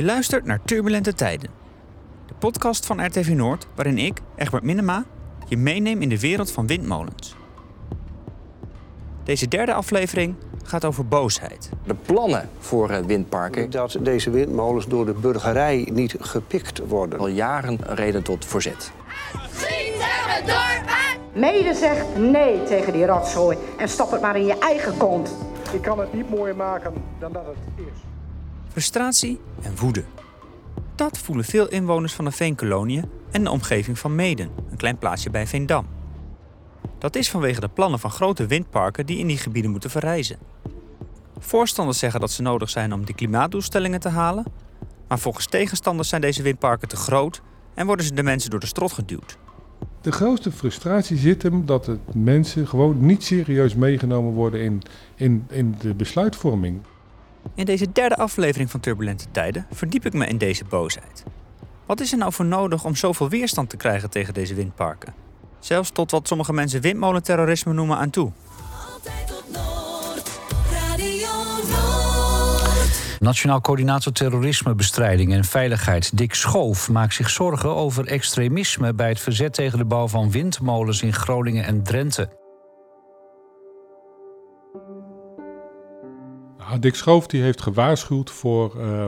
Je luistert naar Turbulente Tijden. De podcast van RTV Noord, waarin ik, Egbert Minema, je meeneem in de wereld van windmolens. Deze derde aflevering gaat over boosheid. De plannen voor eh, windparken Dat deze windmolens door de burgerij niet gepikt worden. al jaren een reden tot verzet. Mede zegt nee tegen die rotzooi en stop het maar in je eigen kont. Ik kan het niet mooier maken dan dat het is. Frustratie en woede. Dat voelen veel inwoners van de Veenkoloniën en de omgeving van Meden, een klein plaatsje bij Veendam. Dat is vanwege de plannen van grote windparken die in die gebieden moeten verrijzen. Voorstanders zeggen dat ze nodig zijn om die klimaatdoelstellingen te halen, maar volgens tegenstanders zijn deze windparken te groot en worden ze de mensen door de strot geduwd. De grootste frustratie zit hem dat het mensen gewoon niet serieus meegenomen worden in, in, in de besluitvorming. In deze derde aflevering van Turbulente Tijden verdiep ik me in deze boosheid. Wat is er nou voor nodig om zoveel weerstand te krijgen tegen deze windparken? Zelfs tot wat sommige mensen windmolenterrorisme noemen aan toe. Altijd op Noord, Radio Noord. Nationaal Coördinator Terrorismebestrijding en Veiligheid Dick Schoof maakt zich zorgen over extremisme bij het verzet tegen de bouw van windmolens in Groningen en Drenthe. Dick Schoof die heeft gewaarschuwd voor eh,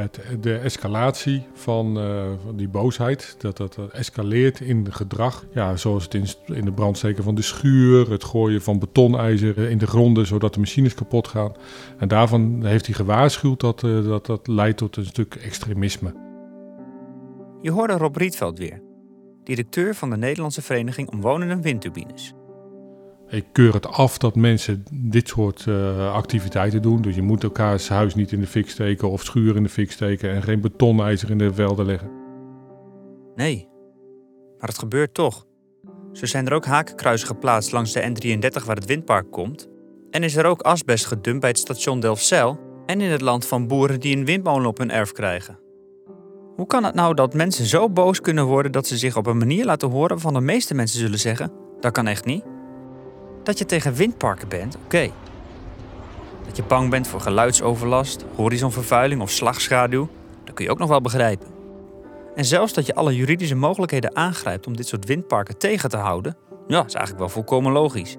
het, de escalatie van, eh, van die boosheid. Dat dat eh, escaleert in gedrag. Ja, zoals het in, in de brandsteken van de schuur, het gooien van betonijzer in de gronden zodat de machines kapot gaan. En daarvan heeft hij gewaarschuwd dat eh, dat, dat leidt tot een stuk extremisme. Je hoorde Rob Rietveld weer, directeur van de Nederlandse Vereniging Omwonenden Windturbines. Ik keur het af dat mensen dit soort eh, activiteiten doen. Dus je moet elkaars huis niet in de fik steken of schuur in de fik steken en geen betonijzer in de velden leggen. Nee, maar het gebeurt toch. Zo zijn er ook hakenkruizen geplaatst langs de N33 waar het windpark komt. En is er ook asbest gedumpt bij het station Delfzijl en in het land van boeren die een windmolen op hun erf krijgen. Hoe kan het nou dat mensen zo boos kunnen worden dat ze zich op een manier laten horen waarvan de meeste mensen zullen zeggen: dat kan echt niet? Dat je tegen windparken bent, oké. Dat je bang bent voor geluidsoverlast, horizonvervuiling of slagschaduw, dat kun je ook nog wel begrijpen. En zelfs dat je alle juridische mogelijkheden aangrijpt om dit soort windparken tegen te houden, ja, is eigenlijk wel volkomen logisch.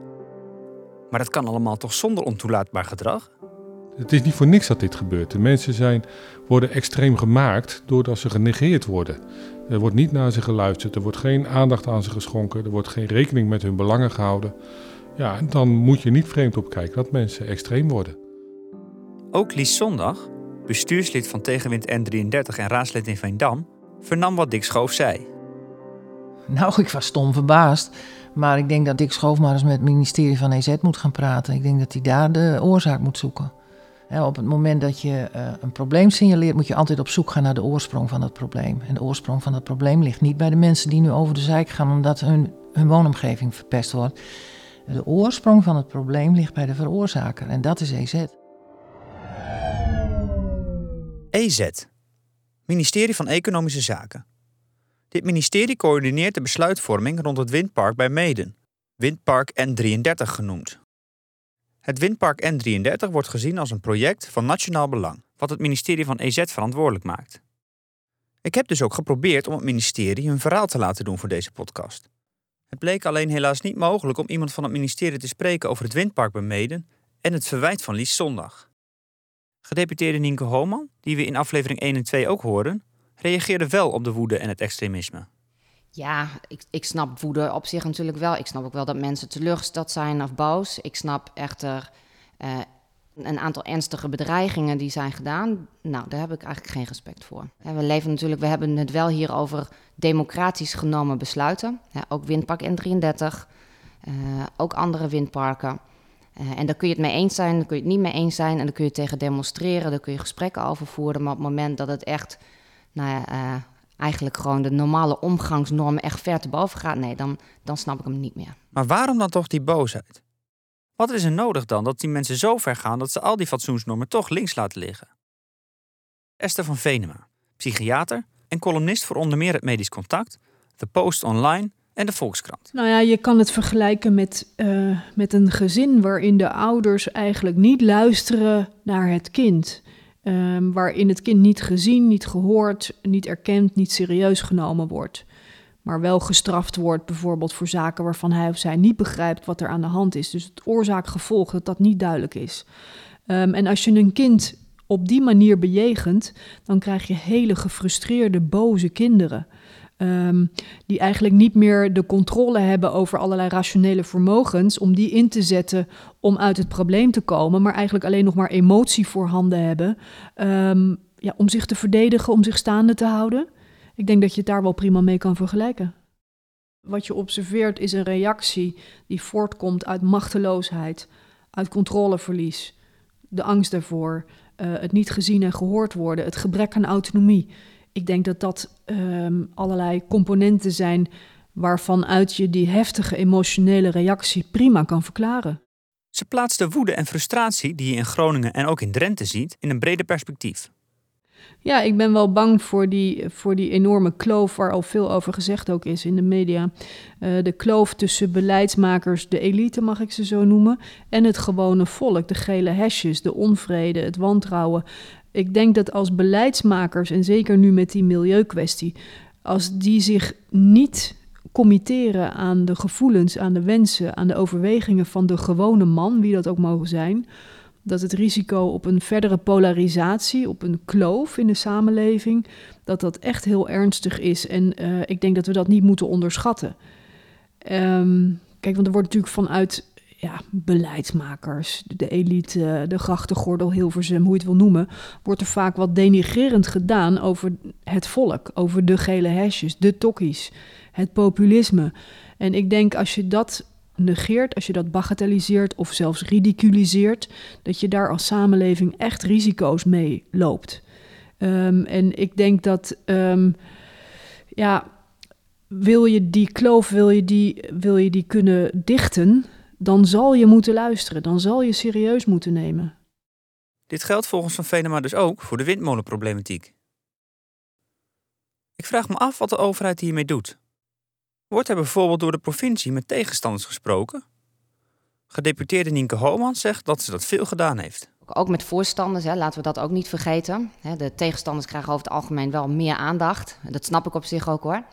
Maar dat kan allemaal toch zonder ontoelaatbaar gedrag? Het is niet voor niks dat dit gebeurt. De mensen zijn, worden extreem gemaakt doordat ze genegeerd worden. Er wordt niet naar ze geluisterd, er wordt geen aandacht aan ze geschonken, er wordt geen rekening met hun belangen gehouden. Ja, en dan moet je niet vreemd op kijken dat mensen extreem worden. Ook Lies Zondag, bestuurslid van Tegenwind N33 en raadslid in Veendam, vernam wat Dick Schoof zei. Nou, ik was stom verbaasd. Maar ik denk dat Dick Schoof maar eens met het ministerie van EZ moet gaan praten. Ik denk dat hij daar de oorzaak moet zoeken. Hè, op het moment dat je eh, een probleem signaleert, moet je altijd op zoek gaan naar de oorsprong van dat probleem. En de oorsprong van dat probleem ligt niet bij de mensen die nu over de zijk gaan omdat hun, hun woonomgeving verpest wordt. De oorsprong van het probleem ligt bij de veroorzaker en dat is EZ. EZ, Ministerie van Economische Zaken. Dit ministerie coördineert de besluitvorming rond het windpark bij Meden, Windpark N33 genoemd. Het windpark N33 wordt gezien als een project van nationaal belang, wat het ministerie van EZ verantwoordelijk maakt. Ik heb dus ook geprobeerd om het ministerie hun verhaal te laten doen voor deze podcast. Het bleek alleen helaas niet mogelijk om iemand van het ministerie te spreken over het windpark bij Meden en het verwijt van Lies Zondag. Gedeputeerde Nienke Hooman, die we in aflevering 1 en 2 ook hoorden, reageerde wel op de woede en het extremisme. Ja, ik, ik snap woede op zich natuurlijk wel. Ik snap ook wel dat mensen teleurgesteld zijn of boos. Ik snap echter eh, een aantal ernstige bedreigingen die zijn gedaan. Nou, daar heb ik eigenlijk geen respect voor. We leven natuurlijk, we hebben het wel hier over democratisch genomen besluiten. Ook windpark N33, eh, ook andere windparken. Eh, en daar kun je het mee eens zijn, daar kun je het niet mee eens zijn. En daar kun je tegen demonstreren, daar kun je gesprekken over voeren. Maar op het moment dat het echt, nou ja, eh, eigenlijk gewoon de normale omgangsnormen echt ver te boven gaat, nee, dan, dan snap ik hem niet meer. Maar waarom dan toch die boosheid? Wat is er nodig dan dat die mensen zo ver gaan dat ze al die fatsoensnormen toch links laten liggen? Esther van Venema, psychiater en columnist voor onder meer het Medisch Contact, The Post Online en de Volkskrant. Nou ja, je kan het vergelijken met, eh, met een gezin waarin de ouders eigenlijk niet luisteren naar het kind. Ehm, waarin het kind niet gezien, niet gehoord, niet erkend, niet serieus genomen wordt. Maar wel gestraft wordt, bijvoorbeeld voor zaken waarvan hij of zij niet begrijpt wat er aan de hand is. Dus het oorzaak-gevolg, dat dat niet duidelijk is. Ehm, en als je een kind op die manier bejegent, dan krijg je hele gefrustreerde, boze kinderen. Ehm, die eigenlijk niet meer de controle hebben over allerlei rationele vermogens, om die in te zetten om uit het probleem te komen, maar eigenlijk alleen nog maar emotie voorhanden hebben ehm, ja, om zich te verdedigen, om zich staande te houden. Ik denk dat je het daar wel prima mee kan vergelijken. Wat je observeert is een reactie die voortkomt uit machteloosheid, uit controleverlies, de angst daarvoor, eh, het niet gezien en gehoord worden, het gebrek aan autonomie. Ik denk dat dat ehm, allerlei componenten zijn waarvan uit je die heftige emotionele reactie prima kan verklaren. Ze plaatst de woede en frustratie die je in Groningen en ook in Drenthe ziet in een breder perspectief. Ja, ik ben wel bang voor die, voor die enorme kloof waar al veel over gezegd ook is in de media. Eh, de kloof tussen beleidsmakers, de elite mag ik ze zo noemen, en het gewone volk. De gele hesjes, de onvrede, het wantrouwen. Ik denk dat als beleidsmakers, en zeker nu met die milieukwestie, als die zich niet committeren aan de gevoelens, aan de wensen, aan de overwegingen van de gewone man, wie dat ook mogen zijn, dat het risico op een verdere polarisatie, op een kloof in de samenleving, dat dat echt heel ernstig is. En uh, ik denk dat we dat niet moeten onderschatten. Um, kijk, want er wordt natuurlijk vanuit ja, beleidsmakers, de elite, de grachtengordel, Hilversum, hoe je het wil noemen, wordt er vaak wat denigrerend gedaan over het volk, over de gele hesjes, de tokkies, het populisme. En ik denk als je dat negeert, als je dat bagatelliseert of zelfs ridiculiseert, dat je daar als samenleving echt risico's mee loopt. Um, en ik denk dat, um, ja, wil je die kloof, wil je die, wil je die kunnen dichten, dan zal je moeten luisteren, dan zal je serieus moeten nemen. Dit geldt volgens Van Venema dus ook voor de windmolenproblematiek. Ik vraag me af wat de overheid hiermee doet. Wordt er bijvoorbeeld door de provincie met tegenstanders gesproken? Gedeputeerde Nienke Homan zegt dat ze dat veel gedaan heeft. Ook met voorstanders, hè, laten we dat ook niet vergeten. De tegenstanders krijgen over het algemeen wel meer aandacht. Dat snap ik op zich ook hoor.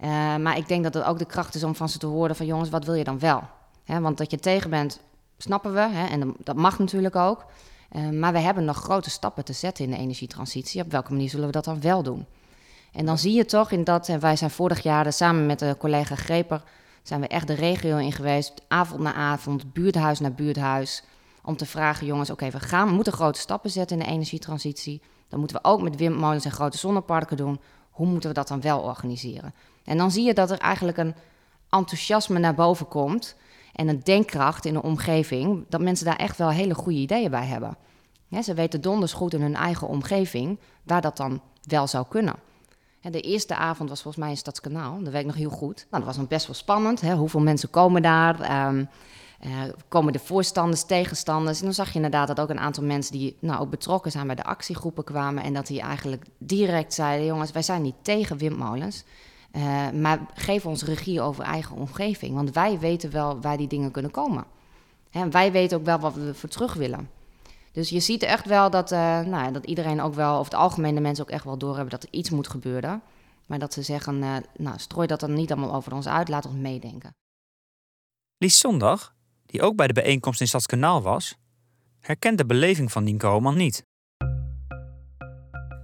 Uh, maar ik denk dat het ook de kracht is om van ze te horen van jongens, wat wil je dan wel? Want dat je tegen bent, snappen we. En dat mag natuurlijk ook. Uh, maar we hebben nog grote stappen te zetten in de energietransitie. Op welke manier zullen we dat dan wel doen? En dan zie je toch in dat, en wij zijn vorig jaar samen met de collega Greper, zijn we echt de regio in geweest, avond na avond, buurthuis na buurthuis, om te vragen, jongens, oké, we gaan, we moeten grote stappen zetten in de energietransitie. Dan moeten we ook met windmolens en grote zonneparken doen. Hoe moeten we dat dan wel organiseren? En dan zie je dat er eigenlijk een enthousiasme naar boven komt en een denkkracht in de omgeving, dat mensen daar echt wel hele goede ideeën bij hebben. Ze weten donders goed in hun eigen omgeving waar dat dan wel zou kunnen. De eerste avond was volgens mij in Stadskanaal, dat weet nog heel goed. Nou, dat was dan best wel spannend. Hè? Hoeveel mensen komen daar? Um, komen de voorstanders, tegenstanders? En dan zag je inderdaad dat ook een aantal mensen die nou, ook betrokken zijn bij de actiegroepen kwamen. En dat die eigenlijk direct zeiden: jongens, wij zijn niet tegen windmolens. Uh, maar geef ons regie over eigen omgeving. Want wij weten wel waar die dingen kunnen komen. Hè, en wij weten ook wel wat we voor terug willen. Dus je ziet echt wel dat, uh, nou, dat iedereen ook wel, of het algemeen de mensen ook echt wel doorhebben dat er iets moet gebeuren. Maar dat ze zeggen, uh, nou, strooi dat dan niet allemaal over ons uit, laat ons meedenken. Lies Zondag, die ook bij de bijeenkomst in Stadskanaal was, herkent de beleving van Nienke Homan niet.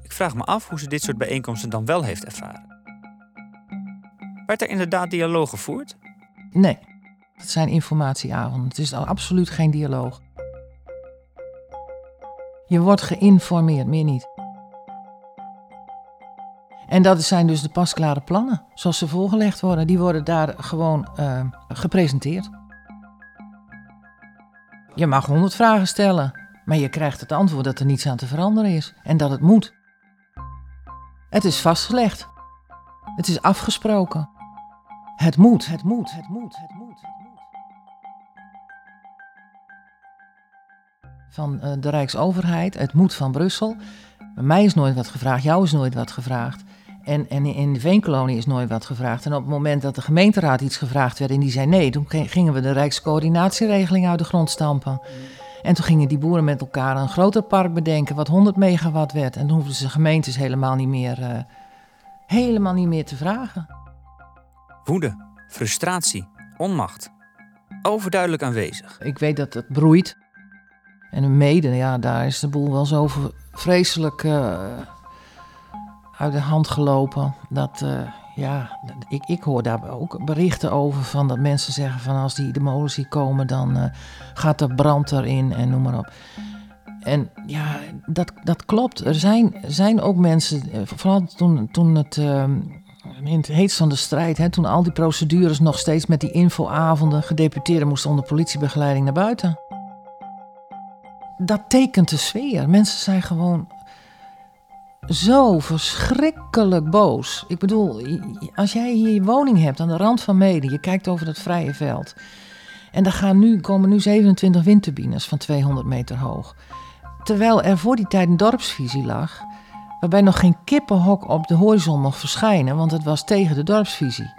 Ik vraag me af hoe ze dit soort bijeenkomsten dan wel heeft ervaren. Werd er inderdaad dialoog gevoerd? Nee, het zijn informatieavonden. Het is absoluut geen dialoog. Je wordt geïnformeerd, meer niet. En dat zijn dus de pasklare plannen, zoals ze voorgelegd worden. Die worden daar gewoon uh, gepresenteerd. Je mag honderd vragen stellen, maar je krijgt het antwoord dat er niets aan te veranderen is en dat het moet. Het is vastgelegd. Het is afgesproken. Het moet, het moet, het moet, het moet. Van uh, de Rijksoverheid, het moet van Brussel. Bij mij is nooit wat gevraagd, jou is nooit wat gevraagd. En, en in de Veenkolonie is nooit wat gevraagd. En op het moment dat de gemeenteraad iets gevraagd werd en die zei nee, toen gingen we de Rijkscoördinatieregeling uit de grond stampen. En toen gingen die boeren met elkaar een groter park bedenken wat 100 megawatt werd. En toen hoefden ze gemeentes helemaal niet meer, eh, helemaal niet meer te vragen. Woede, frustratie, onmacht. Overduidelijk aanwezig. Ik weet dat het broeit. En in Mede, ja, daar is de boel wel zo vreselijk eh, uit de hand gelopen. Dat, eh, ja, ik, ik hoor daar ook berichten over van dat mensen zeggen van als die de molens hier komen, dan eh, gaat er brand erin en noem maar op. En ja, dat, dat klopt. Er zijn, zijn ook mensen, vooral toen, toen het ehm, in het heetst van de strijd, hè, toen al die procedures nog steeds met die infoavonden, gedeputeerden moesten onder politiebegeleiding naar buiten. Dat tekent de sfeer. Mensen zijn gewoon zo verschrikkelijk boos. Ik bedoel, als jij hier je woning hebt aan de rand van Mede, je kijkt over dat vrije veld. En er gaan nu, komen nu 27 windturbines van 200 meter hoog. Terwijl er voor die tijd een dorpsvisie lag, waarbij nog geen kippenhok op de horizon mocht verschijnen, want het was tegen de dorpsvisie.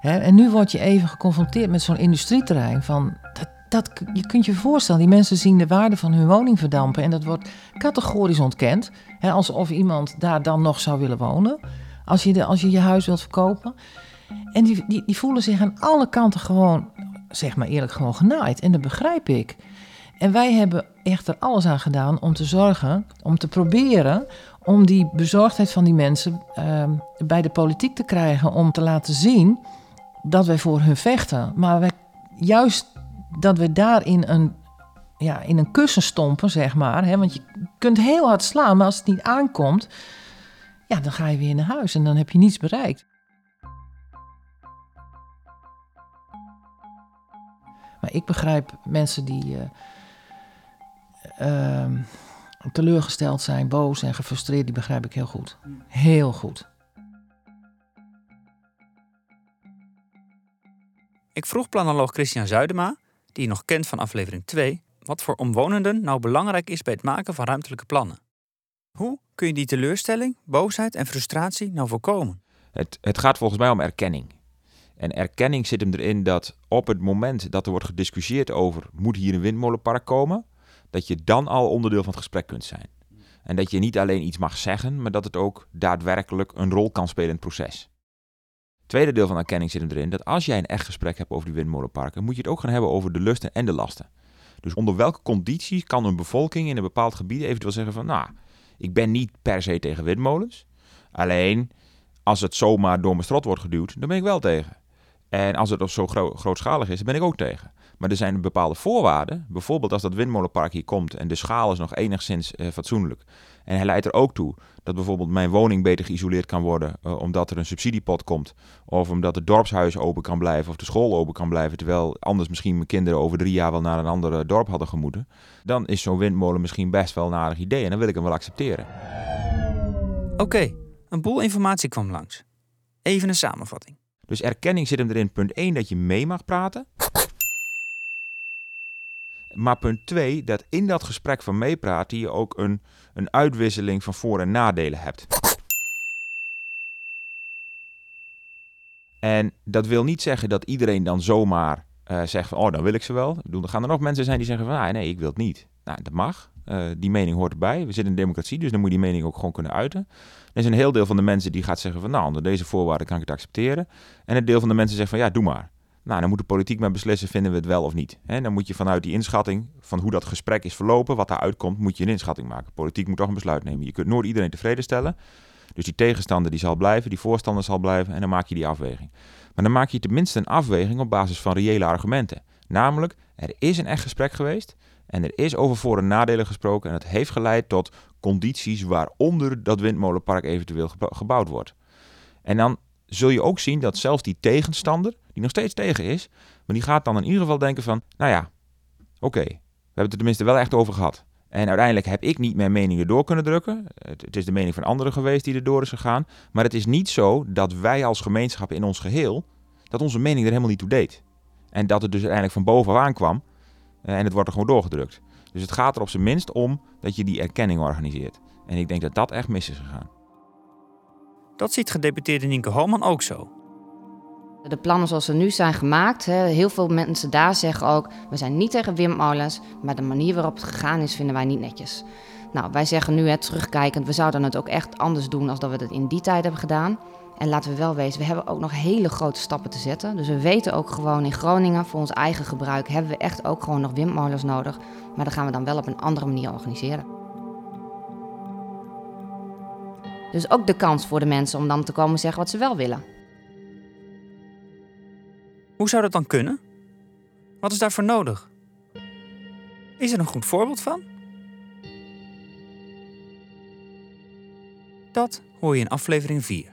En nu word je even geconfronteerd met zo'n industrieterrein van... Dat, dat, je kunt je voorstellen, die mensen zien de waarde van hun woning verdampen... en dat wordt categorisch ontkend. Hè, alsof iemand daar dan nog zou willen wonen, als je, als je je huis wilt verkopen. En die, die, die voelen zich aan alle kanten gewoon, zeg maar eerlijk, gewoon genaaid. En dat begrijp ik. En wij hebben echt er alles aan gedaan om te zorgen, om te proberen om die bezorgdheid van die mensen ehm, bij de politiek te krijgen. Om te laten zien dat wij voor hun vechten. Maar wij, juist dat we daarin een, ja, in een kussen stompen, zeg maar. Hè, want je kunt heel hard slaan, maar als het niet aankomt, ja, dan ga je weer naar huis en dan heb je niets bereikt. Maar ik begrijp mensen die eh, ehm, teleurgesteld zijn, boos en gefrustreerd, die begrijp ik heel goed. Heel goed. Ik vroeg planoloog Christian Zuidema, die je nog kent van aflevering 2, wat voor omwonenden nou belangrijk is bij het maken van ruimtelijke plannen. Hoe kun je die teleurstelling, boosheid en frustratie nou voorkomen? Het, het gaat volgens mij om erkenning. En erkenning zit hem erin dat op het moment dat er wordt gediscussieerd over moet hier een windmolenpark komen, dat je dan al onderdeel van het gesprek kunt zijn. En dat je niet alleen iets mag zeggen, maar dat het ook daadwerkelijk een rol kan spelen in het proces. Tweede deel van erkenning zit erin dat als jij een echt gesprek hebt over die windmolenparken, moet je het ook gaan hebben over de lusten en de lasten. Dus onder welke condities kan een bevolking in een bepaald gebied eventueel zeggen van, nou, ik ben niet per se tegen windmolens. Alleen, als het zomaar door mijn strot wordt geduwd, dan ben ik wel tegen. En als het ook zo gro- grootschalig is, dan ben ik ook tegen. Maar er zijn bepaalde voorwaarden. Bijvoorbeeld als dat windmolenpark hier komt en de schaal is nog enigszins eh, fatsoenlijk. En hij leidt er ook toe dat bijvoorbeeld mijn woning beter geïsoleerd kan worden eh, omdat er een subsidiepot komt. Of omdat het dorpshuis open kan blijven of de school open kan blijven. Terwijl anders misschien mijn kinderen over drie jaar wel naar een ander eh, dorp hadden gemoeten. Dan is zo'n windmolen misschien best wel een aardig idee en dan wil ik hem wel accepteren. Oké, een boel informatie kwam langs. Even een samenvatting. Dus erkenning zit hem erin. Punt 1, dat je mee mag praten. Maar punt 2, dat in dat gesprek van meepraten je ook een, een uitwisseling van voor- en nadelen hebt. En dat wil niet zeggen dat iedereen dan zomaar eh, zegt van, oh, dan wil ik ze wel. Er gaan er nog mensen zijn die zeggen van, ah, nee, ik wil het niet. Nou, dat mag. Eh, die mening hoort erbij. We zitten in een democratie, dus dan moet je die mening ook gewoon kunnen uiten. Er is een heel deel van de mensen die gaat zeggen van, nou, onder deze voorwaarden kan ik het accepteren. En een deel van de mensen zegt van, ja, doe maar. Nou, dan moet de politiek maar beslissen, vinden we het wel of niet. En dan moet je vanuit die inschatting van hoe dat gesprek is verlopen, wat daaruit komt, moet je een inschatting maken. Politiek moet toch een besluit nemen. Je kunt nooit iedereen tevreden stellen. Dus die tegenstander die zal blijven, die voorstander zal blijven en dan maak je die afweging. Maar dan maak je tenminste een afweging op basis van reële argumenten. Namelijk, er is een echt gesprek geweest en er is over voor- en nadelen gesproken en dat heeft geleid tot condities waaronder dat windmolenpark eventueel gebou- gebouwd wordt. En dan zul je ook zien dat zelfs die tegenstander, die nog steeds tegen is, maar die gaat dan in ieder geval denken van, nou ja, oké, we hebben het er tenminste wel echt over gehad. En uiteindelijk heb ik niet mijn mening erdoor kunnen drukken. Het, is de mening van anderen geweest die erdoor is gegaan. Maar het is niet zo dat wij als gemeenschap in ons geheel, dat onze mening er helemaal niet toe deed. En dat het dus uiteindelijk van bovenaf kwam eh, en het wordt er gewoon doorgedrukt. Dus het gaat er op zijn minst om dat je die erkenning organiseert. En ik denk dat dat echt mis is gegaan. Dat ziet gedeputeerde Nienke Holman ook zo. De plannen zoals ze nu zijn gemaakt, heel veel mensen daar zeggen ook... we zijn niet tegen windmolens, maar de manier waarop het gegaan is vinden wij niet netjes. Nou, wij zeggen nu, terugkijkend, we zouden het ook echt anders doen... als dat we het in die tijd hebben gedaan. En laten we wel wezen, we hebben ook nog hele grote stappen te zetten. Dus we weten ook gewoon in Groningen, voor ons eigen gebruik... hebben we echt ook gewoon nog windmolens nodig. Maar dat gaan we dan wel op een andere manier organiseren. Dus ook de kans voor de mensen om dan te komen zeggen wat ze wel willen. Hoe zou dat dan kunnen? Wat is daarvoor nodig? Is er een goed voorbeeld van? Dat hoor je in aflevering 4.